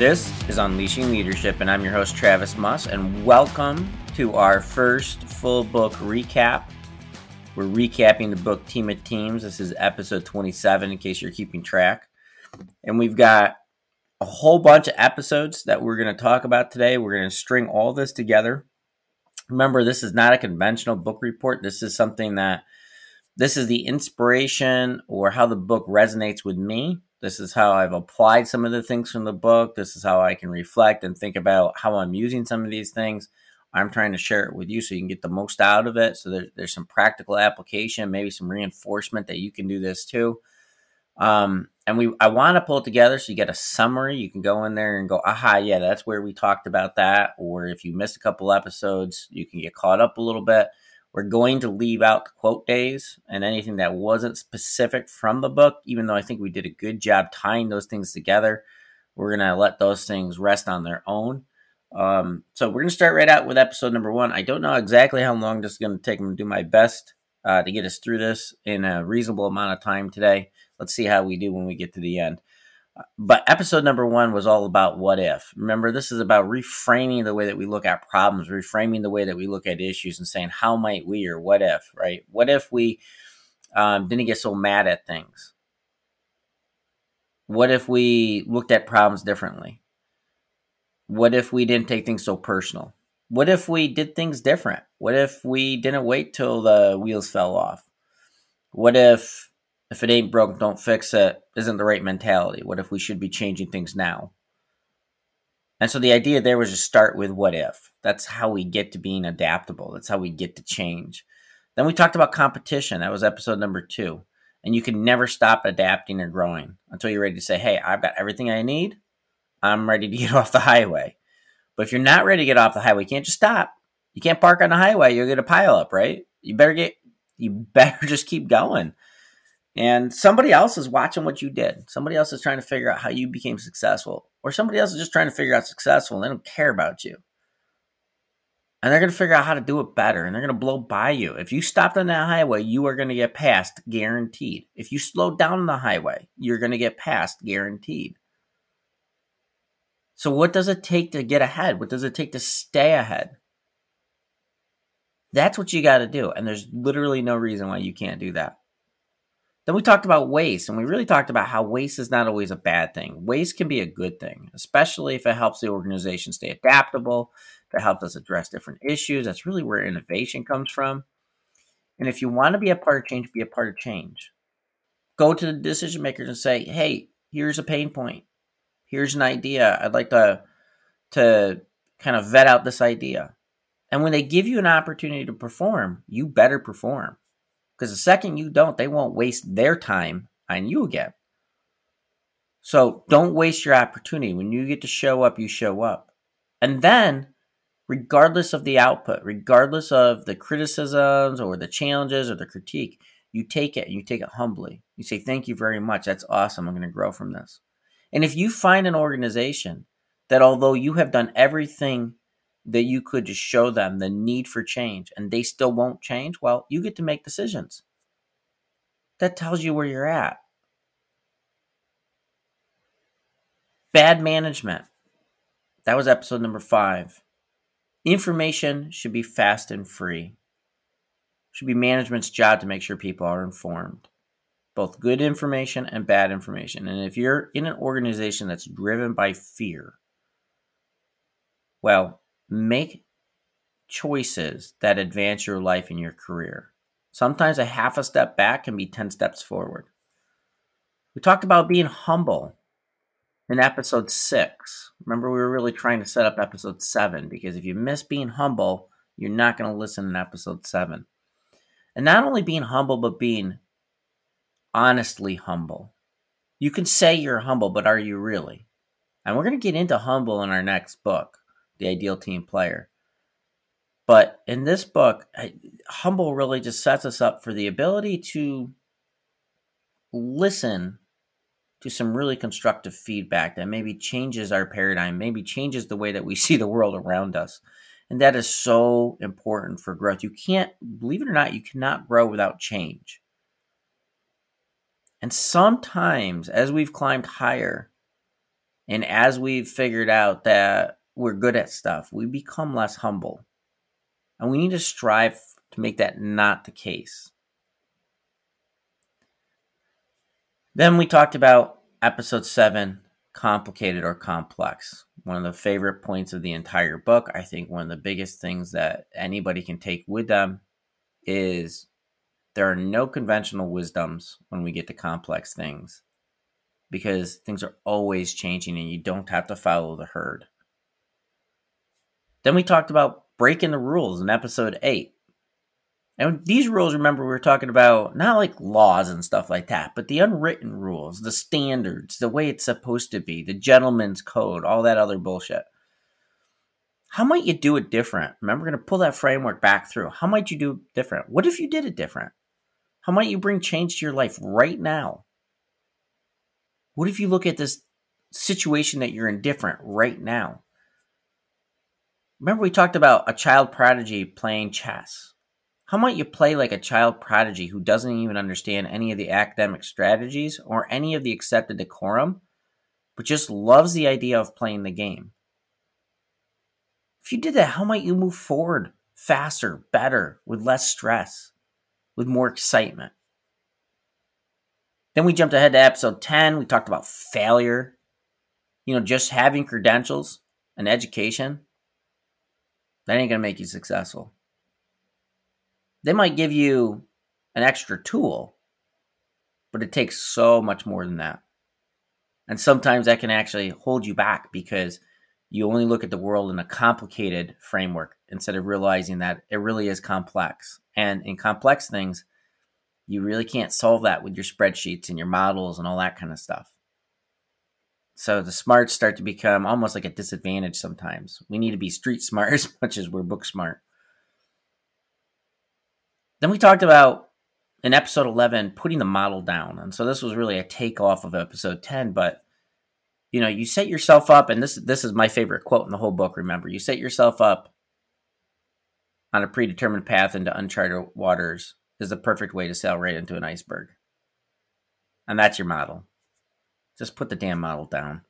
This is Unleashing Leadership, and I'm your host, Travis Maus, and welcome to our first full book recap. We're recapping the book Team of Teams. This is episode 27, in case you're keeping track. And we've got a whole bunch of episodes that we're going to talk about today. We're going to string all this together. Remember, this is not a conventional book report. This is something that this is the inspiration or how the book resonates with me. This is how I've applied some of the things from the book. This is how I can reflect and think about how I'm using some of these things. I'm trying to share it with you so you can get the most out of it. So there, there's some practical application, maybe some reinforcement that you can do this too. Um, and we I want to pull it together so you get a summary. You can go in there and go, aha, yeah, that's where we talked about that. Or if you missed a couple episodes, you can get caught up a little bit. We're going to leave out the quote days and anything that wasn't specific from the book, even though I think we did a good job tying those things together. We're going to let those things rest on their own. Um, so we're going to start right out with episode number one. I don't know exactly how long this is going to take. I'm going to do my best uh, to get us through this in a reasonable amount of time today. Let's see how we do when we get to the end. But episode number one was all about what if. Remember, this is about reframing the way that we look at problems, reframing the way that we look at issues, and saying, how might we or what if, right? What if we um, didn't get so mad at things? What if we looked at problems differently? What if we didn't take things so personal? What if we did things different? What if we didn't wait till the wheels fell off? What if if it ain't broke, don't fix it isn't the right mentality. What if we should be changing things now? And so the idea there was to start with what if. That's how we get to being adaptable. That's how we get to change. Then we talked about competition. That was episode number two. And you can never stop adapting or growing until you're ready to say, hey, I've got everything I need. I'm ready to get off the highway. But if you're not ready to get off the highway, you can't just stop. You can't park on the highway. You'll get a pile up, right? You better get, you better just keep going. And somebody else is watching what you did. Somebody else is trying to figure out how you became successful. Or somebody else is just trying to figure out successful and they don't care about you. And they're going to figure out how to do it better and they're going to blow by you. If you stopped on that highway, you are going to get passed, guaranteed. If you slow down the highway, you're going to get passed, guaranteed. So, what does it take to get ahead? What does it take to stay ahead? That's what you got to do. And there's literally no reason why you can't do that. Then we talked about waste, and we really talked about how waste is not always a bad thing. Waste can be a good thing, especially if it helps the organization stay adaptable, it helps us address different issues. That's really where innovation comes from. And if you want to be a part of change, be a part of change. Go to the decision makers and say, hey, here's a pain point. Here's an idea. I'd like to to kind of vet out this idea. And when they give you an opportunity to perform, you better perform. Because the second you don't, they won't waste their time on you again. So don't waste your opportunity. When you get to show up, you show up. And then, regardless of the output, regardless of the criticisms or the challenges or the critique, you take it and you take it humbly. You say, Thank you very much. That's awesome. I'm going to grow from this. And if you find an organization that, although you have done everything that you could just show them the need for change and they still won't change, well, you get to make decisions. That tells you where you're at. Bad management. That was episode number five. Information should be fast and free. Should be management's job to make sure people are informed, both good information and bad information. And if you're in an organization that's driven by fear, well, make choices that advance your life and your career. Sometimes a half a step back can be 10 steps forward. We talked about being humble in episode six. Remember, we were really trying to set up episode seven because if you miss being humble, you're not going to listen in episode seven. And not only being humble, but being honestly humble. You can say you're humble, but are you really? And we're going to get into humble in our next book the ideal team player. But in this book, Humble really just sets us up for the ability to listen to some really constructive feedback that maybe changes our paradigm, maybe changes the way that we see the world around us. And that is so important for growth. You can't, believe it or not, you cannot grow without change. And sometimes, as we've climbed higher, And as we've figured out that we're good at stuff, we become less humble. And we need to strive to make that not the case. Then we talked about episode seven complicated or complex. One of the favorite points of the entire book. I think one of the biggest things that anybody can take with them is there are no conventional wisdoms when we get to complex things because things are always changing and you don't have to follow the herd. Then we talked about breaking the rules in episode 8. And these rules, remember, we were talking about not like laws and stuff like that, but the unwritten rules, the standards, the way it's supposed to be, the gentleman's code, all that other bullshit. How might you do it different? Remember, we're going to pull that framework back through. How might you do it different? What if you did it different? How might you bring change to your life right now? What if you look at this situation that you're in different right now? Remember, we talked about a child prodigy playing chess. How might you play like a child prodigy who doesn't even understand any of the academic strategies or any of the accepted decorum, but just loves the idea of playing the game? If you did that, how might you move forward faster, better, with less stress, with more excitement? Then we jumped ahead to episode 10. We talked about failure. You know, just having credentials and education, that ain't going to make you successful. They might give you an extra tool, but it takes so much more than that. And sometimes that can actually hold you back because you only look at the world in a complicated framework instead of realizing that it really is complex. And in complex things, you really can't solve that with your spreadsheets and your models and all that kind of stuff. So the smarts start to become almost like a disadvantage sometimes. We need to be street smart as much as we're book smart. Then we talked about in episode 11 putting the model down. And so this was really a takeoff of episode 10, but you know, you set yourself up and this this is my favorite quote in the whole book, remember. You set yourself up on a predetermined path into uncharted waters is the perfect way to sail right into an iceberg. And that's your model. Just put the damn model down.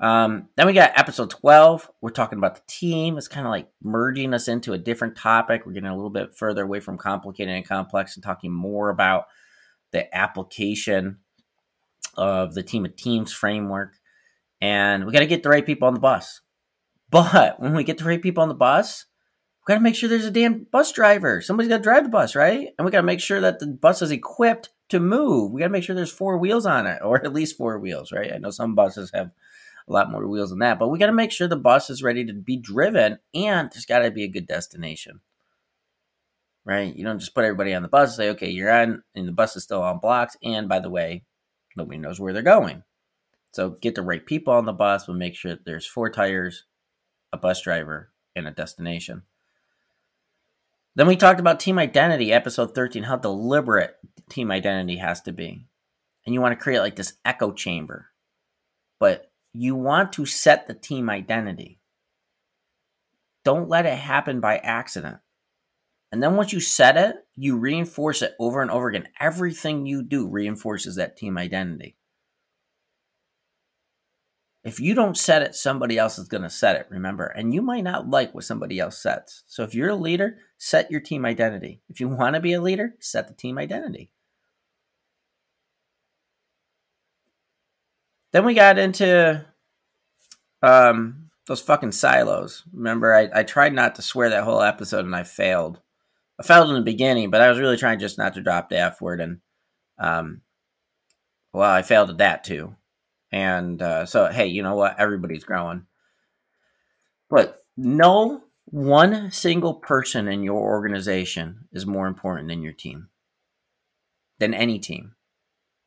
Um, then we got episode 12. We're talking about the team. It's kind of like merging us into a different topic. We're getting a little bit further away from complicated and complex and talking more about the application of the team of teams framework. And we got to get the right people on the bus. But when we get the right people on the bus, we got to make sure there's a damn bus driver. Somebody's got to drive the bus, right? And we got to make sure that the bus is equipped to move. We got to make sure there's four wheels on it, or at least four wheels, right? I know some buses have a lot more wheels than that. But we got to make sure the bus is ready to be driven and there's got to be a good destination. Right? You don't just put everybody on the bus and say, okay, you're on, and the bus is still on blocks. And by the way, nobody knows where they're going. So get the right people on the bus, but make sure there's four tires, a bus driver, and a destination. Then we talked about team identity, episode 13, how deliberate team identity has to be. And you want to create like this echo chamber. But you want to set the team identity. Don't let it happen by accident. And then once you set it, you reinforce it over and over again. Everything you do reinforces that team identity. If you don't set it, somebody else is going to set it, remember. And you might not like what somebody else sets. So if you're a leader, set your team identity. If you want to be a leader, set the team identity. Then we got into um, those fucking silos. Remember, I, I tried not to swear that whole episode and I failed. I failed in the beginning, but I was really trying just not to drop the F word. And, um, well, I failed at that too. And uh, so, hey, you know what? Everybody's growing. But no one single person in your organization is more important than your team, than any team.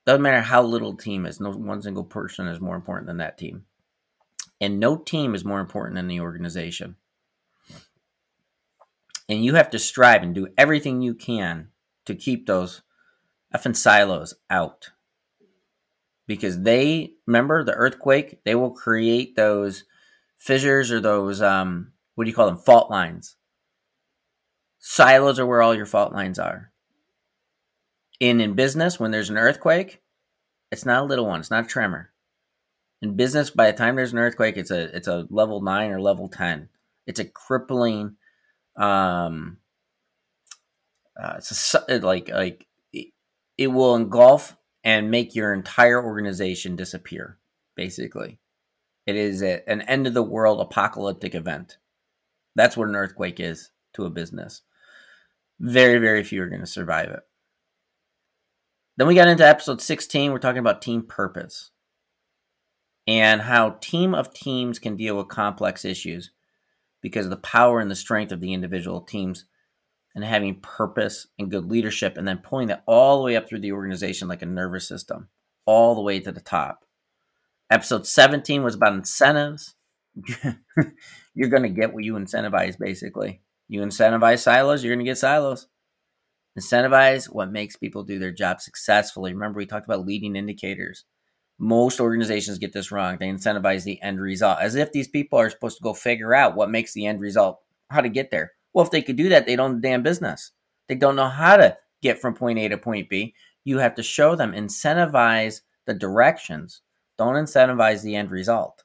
Doesn't matter how little team is, no one single person is more important than that team. And no team is more important than the organization. And you have to strive and do everything you can to keep those effing silos out. Because they, remember the earthquake, they will create those fissures or those, um, what do you call them, fault lines. Silos are where all your fault lines are. In in business, when there's an earthquake, it's not a little one. It's not a tremor. In business, by the time there's an earthquake, it's a it's a level nine or level ten. It's a crippling. Um, uh, it's a, like like it, it will engulf and make your entire organization disappear. Basically, it is a, an end of the world apocalyptic event. That's what an earthquake is to a business. Very very few are going to survive it. Then we got into episode 16. We're talking about team purpose and how team of teams can deal with complex issues because of the power and the strength of the individual teams and having purpose and good leadership and then pulling that all the way up through the organization like a nervous system all the way to the top. Episode 17 was about incentives. You're going to get what you incentivize basically. You incentivize silos you're going to get silos. Incentivize what makes people do their job successfully. Remember we talked about leading indicators. Most organizations get this wrong. They incentivize the end result as if these people are supposed to go figure out what makes the end result, how to get there. Well, if they could do that, they don't damn business. They don't know how to get from point A to point B. You have to show them, incentivize the directions. Don't incentivize the end result.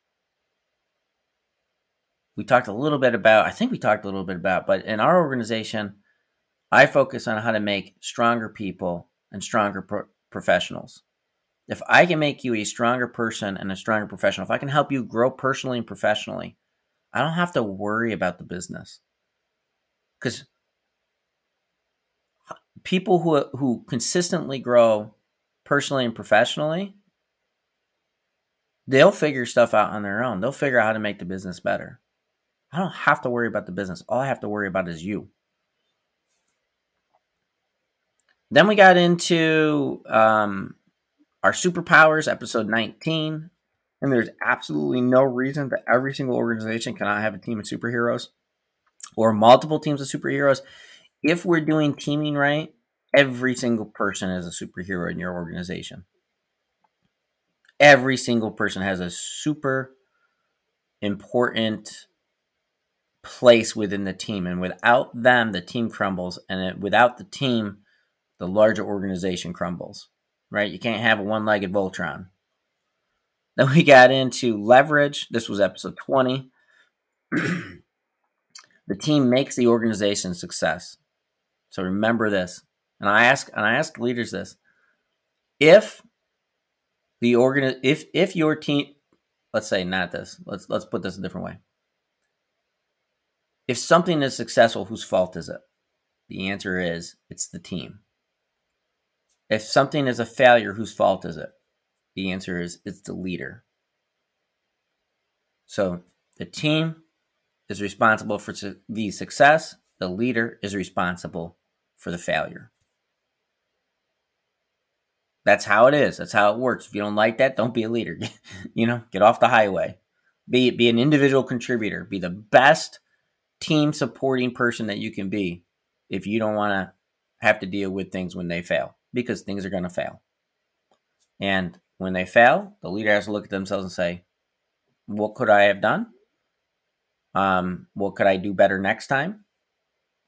We talked a little bit about, I think we talked a little bit about, but in our organization, I focus on how to make stronger people and stronger pro- professionals if I can make you a stronger person and a stronger professional, if I can help you grow personally and professionally, I don't have to worry about the business. Because people who who consistently grow personally and professionally, they'll figure stuff out on their own. They'll figure out how to make the business better. I don't have to worry about the business. All I have to worry about is you. Then we got into um, our superpowers, episode 19. And there's absolutely no reason that every single organization cannot have a team of superheroes or multiple teams of superheroes. If we're doing teaming right, every single person is a superhero in your organization. Every single person has a super important place within the team. And without them, the team crumbles. And without the team, the larger organization crumbles right? You can't have a one legged Voltron. Then we got into leverage. This was episode 20. the team makes the organization success. So remember this. And I ask and I ask leaders this. If the organ if if your team let's say not this. Let's let's put this a different way. If something is successful, whose fault is it? The answer is it's the team. If something is a failure, whose fault is it? The answer is it's the leader. So the team is responsible for the success, the leader is responsible for the failure. That's how it is. That's how it works. If you don't like that, don't be a leader. you know, get off the highway. Be be an individual contributor. Be the best team supporting person that you can be if you don't want to have to deal with things when they fail because things are going to fail. And when they fail, the leader has to look at themselves and say, what could I have done? Um, what could I do better next time?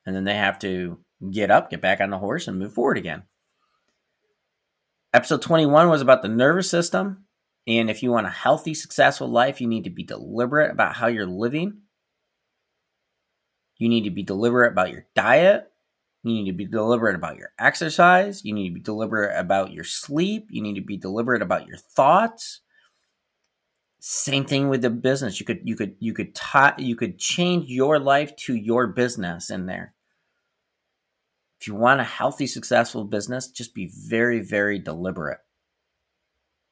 And then they have to get up, get back on the horse, and move forward again. Episode 21 was about the nervous system. And if you want a healthy, successful life, you need to be deliberate about how you're living. You need to be deliberate about your diet. You need to be deliberate about your exercise. You need to be deliberate about your sleep. You need to be deliberate about your thoughts. Same thing with the business. You could you could you could tie you could change your life to your business in there. If you want a healthy, successful business, just be very, very deliberate.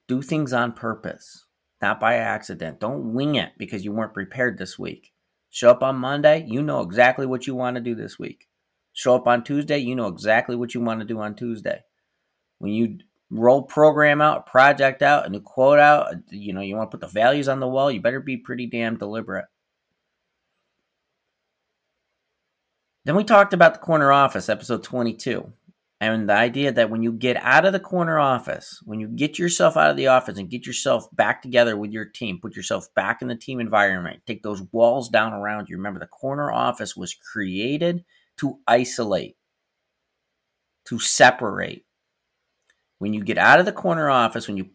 Do things on purpose, not by accident. Don't wing it because you weren't prepared this week. Show up on Monday, you know exactly what you want to do this week show up on Tuesday, you know exactly what you want to do on Tuesday. When you roll program out, project out, a new quote out, you know, you want to put the values on the wall, you better be pretty damn deliberate. Then we talked about the corner office, episode 22. And the idea that when you get out of the corner office, when you get yourself out of the office and get yourself back together with your team, put yourself back in the team environment, take those walls down around you. Remember, the corner office was created to isolate, to separate. When you get out of the corner office, when you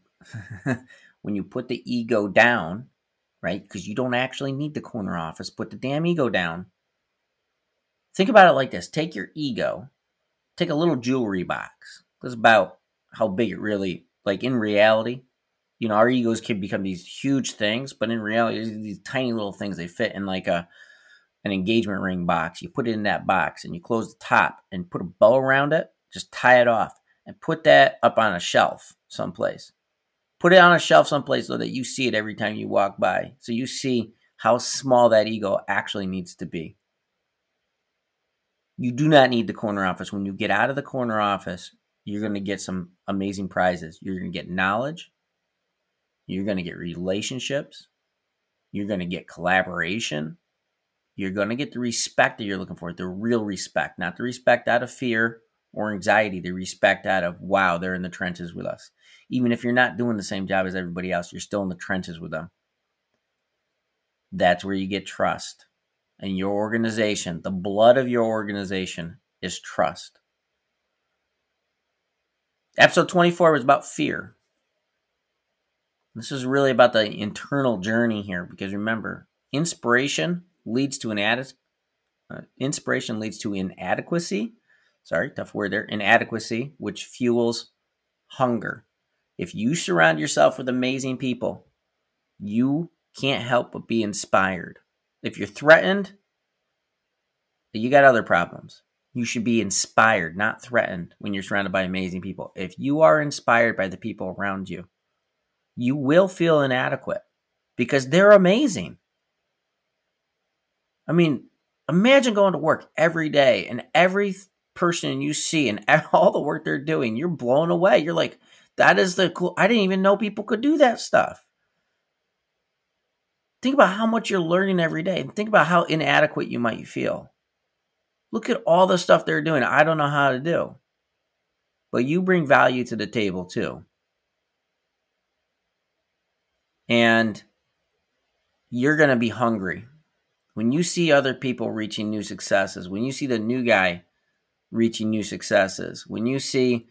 when you put the ego down, right? Because you don't actually need the corner office, put the damn ego down. Think about it like this take your ego, take a little jewelry box. That's about how big it really, like in reality, you know, our egos can become these huge things, but in reality, these tiny little things. They fit in like a an engagement ring box. You put it in that box and you close the top and put a bow around it. Just tie it off and put that up on a shelf someplace. Put it on a shelf someplace so that you see it every time you walk by. So you see how small that ego actually needs to be. You do not need the corner office. When you get out of the corner office, you're going to get some amazing prizes. You're going to get knowledge. You're going to get relationships. You're going to get collaboration. You're going to get the respect that you're looking for, the real respect, not the respect out of fear or anxiety, the respect out of, wow, they're in the trenches with us. Even if you're not doing the same job as everybody else, you're still in the trenches with them. That's where you get trust. And your organization, the blood of your organization is trust. Episode 24 was about fear. This is really about the internal journey here because remember, inspiration leads to an ad- uh, inspiration leads to inadequacy. Sorry, tough word there. Inadequacy, which fuels hunger. If you surround yourself with amazing people, you can't help but be inspired. If you're threatened, you got other problems. You should be inspired, not threatened when you're surrounded by amazing people. If you are inspired by the people around you, you will feel inadequate because they're amazing. I mean, imagine going to work every day and every person and you see and all the work they're doing, you're blown away. You're like, that is the cool. I didn't even know people could do that stuff. Think about how much you're learning every day and think about how inadequate you might feel. Look at all the stuff they're doing. I don't know how to do. But you bring value to the table too. And you're going to be hungry when you see other people reaching new successes, when you see the new guy reaching new successes, when you see,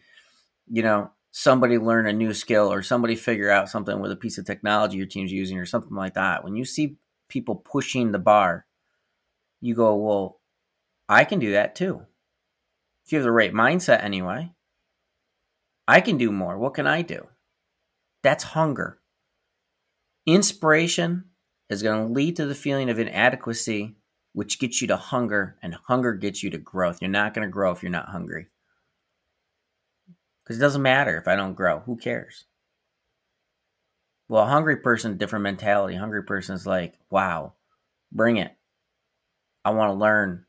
you know, somebody learn a new skill or somebody figure out something with a piece of technology your team's using or something like that, when you see people pushing the bar, you go, well, I can do that too. If you have the right mindset anyway, I can do more. What can I do? That's hunger. Inspiration is going to lead to the feeling of inadequacy, which gets you to hunger, and hunger gets you to growth. You're not going to grow if you're not hungry. Because it doesn't matter if I don't grow. Who cares? Well, a hungry person, different mentality. A hungry person is like, wow, bring it. I want to learn.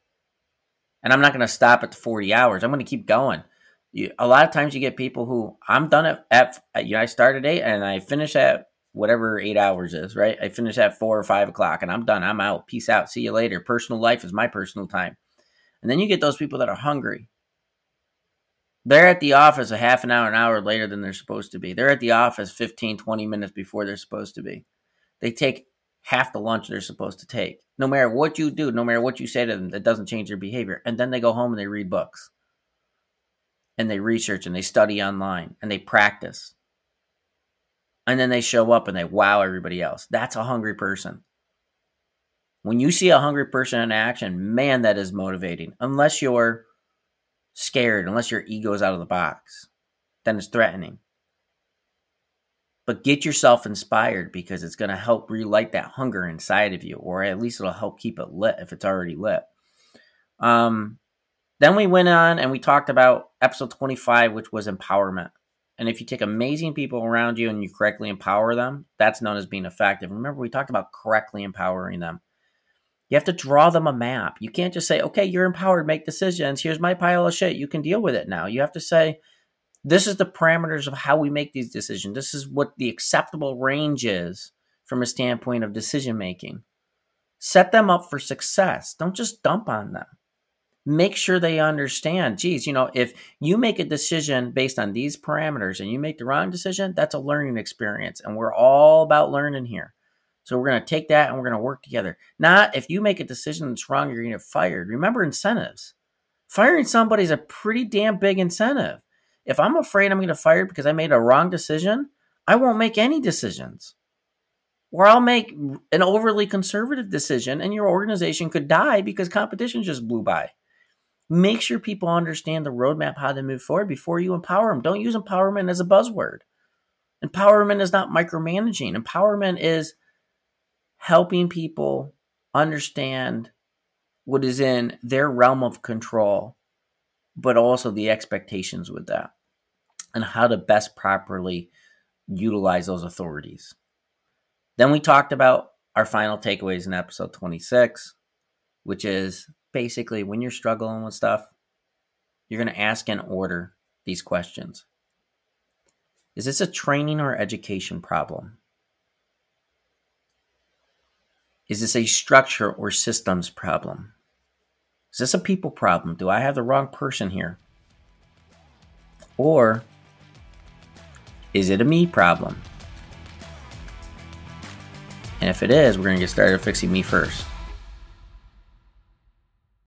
And I'm not going to stop at the 40 hours. I'm going to keep going. You, a lot of times you get people who I'm done at, at you know, I started eight and I finish at whatever eight hours is, right? I finish at four or five o'clock and I'm done. I'm out. Peace out. See you later. Personal life is my personal time. And then you get those people that are hungry. They're at the office a half an hour, an hour later than they're supposed to be. They're at the office 15, 20 minutes before they're supposed to be. They take half the lunch they're supposed to take. No matter what you do, no matter what you say to them, that doesn't change their behavior. And then they go home and they read books. And they research and they study online and they practice and then they show up and they wow everybody else. That's a hungry person. When you see a hungry person in action, man, that is motivating. Unless you're scared, unless your ego's out of the box, then it's threatening. But get yourself inspired because it's going to help relight that hunger inside of you, or at least it'll help keep it lit if it's already lit. Um, then we went on and we talked about episode 25, which was empowerment. And if you take amazing people around you and you correctly empower them, that's known as being effective. Remember, we talked about correctly empowering them. You have to draw them a map. You can't just say, okay, you're empowered, make decisions. Here's my pile of shit. You can deal with it now. You have to say, this is the parameters of how we make these decisions. This is what the acceptable range is from a standpoint of decision making. Set them up for success. Don't just dump on them make sure they understand geez you know if you make a decision based on these parameters and you make the wrong decision that's a learning experience and we're all about learning here. So we're going to take that and we're going to work together. Not if you make a decision that's wrong you're going to get fired. Remember incentives. Firing somebody is a pretty damn big incentive. If i'm afraid i'm going to fire because i made a wrong decision I won't make any decisions. Or I'll make an overly conservative decision and your organization could die because competition just blew by. Make sure people understand the roadmap, how to move forward before you empower them. Don't use empowerment as a buzzword. Empowerment is not micromanaging. Empowerment is helping people understand what is in their realm of control, but also the expectations with that and how to best properly utilize those authorities. Then we talked about our final takeaways in episode 26, which is basically when you're struggling with stuff, you're going to ask and order these questions. Is this a training or education problem? Is this a structure or systems problem? Is this a people problem? Do I have the wrong person here? Or is it a me problem? And if it is, we're going to get started fixing me first.